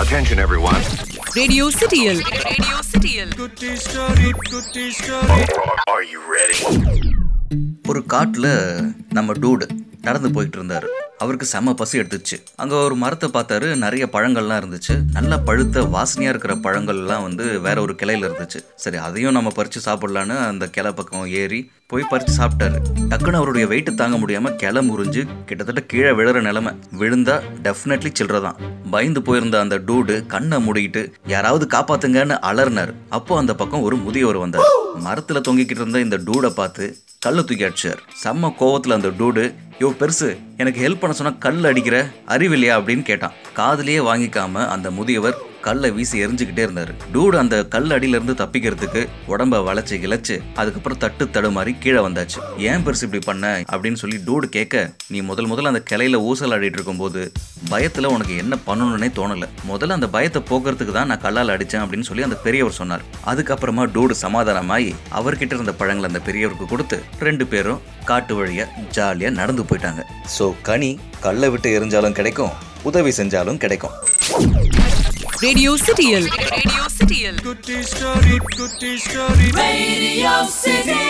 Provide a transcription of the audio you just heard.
Attention, everyone. Radio Cityil. Radio Cityil. Are you ready? ஒரு காட்டில் நம்ம டூடு நடந்து போயிட்டு இருந்தாரு அவருக்கு செம பசி எடுத்துச்சு. அங்கே ஒரு மரத்தை பார்த்தாரு நிறைய பழங்கள்லாம் இருந்துச்சு. நல்லா பழுத்த வாசனையாக இருக்கிற பழங்கள்லாம் வந்து வேற ஒரு கிளையில இருந்துச்சு. சரி அதையும் நம்ம பறித்து சாப்பிட்லான்னு அந்த கிளை பக்கம் ஏறி போய் பறித்து சாப்பிட்டாரு. டக்குன்னு அவருடைய வெயிட்டு தாங்க முடியாமல் கிளை முறிஞ்சு கிட்டத்தட்ட கீழே விழுற நிலைமை. விழுந்தா டெஃபினெட்லி சில்லறதான். பயந்து போயிருந்த அந்த டூடு கண்ணை மூடிக்கிட்டு யாராவது காப்பாத்துங்கன்னு அலர்னார் அப்போ அந்த பக்கம் ஒரு முதியவர் வந்தார். மரத்தில் தொங்கிக்கிட்டு இருந்த இந்த டூடை பார்த்து கல்லை தூக்கி அடிச்சார். செம்ம கோவத்தில் அந்த டூடு யோ பெருசு எனக்கு ஹெல்ப் பண்ண சொன்னால் கல் அடிக்கிற அறிவில்லையா? அப்படின்னு கேட்டான். காதலியே வாங்கிக்காம அந்த முதியவர் கல்லை வீசி எரிஞ்சுக்கிட்டே இருந்தாரு. டூடு அந்த கல் அடியில இருந்து தப்பிக்கிறதுக்கு உடம்ப வளைச்சு கிளச்சு அதுக்கப்புறம் தட்டு தடுமாறி கீழே வந்தாச்சு. ஏன் பெருசு இப்படி பண்ண? அப்படின்னு சொல்லி டூடு கேட்க நீ முதல் முதல்ல அந்த கிளையில ஊசல் ஆடிட்டு இருக்கும்போது பயத்துல உனக்கு என்ன பண்ணணும்னே தோணல. முதல்ல அந்த பயத்தை போக்குறதுக்கு தான் நான் கல்லால் அடிச்சேன் அப்படின்னு சொல்லி அந்த பெரியவர் சொன்னார். அதுக்கப்புறமா டூடு சமாதானமாயி அவர்கிட்ட இருந்த பழங்களை அந்த பெரியவருக்கு கொடுத்து ரெண்டு பேரும் காட்டு வழியா ஜாலியா நடந்து போயிட்டாங்க. ஸோ கனி கல்லை விட்டு எரிஞ்சாலும் கிடைக்கும் உதவி செஞ்சாலும் கிடைக்கும். റേഡിയോ സിറ്റിയിൽ റേഡിയോ സിറ്റിയിൽ കുട്ടി സ്റ്റോറി കുട്ടി സ്റ്റോറി റേഡിയോ സിറ്റി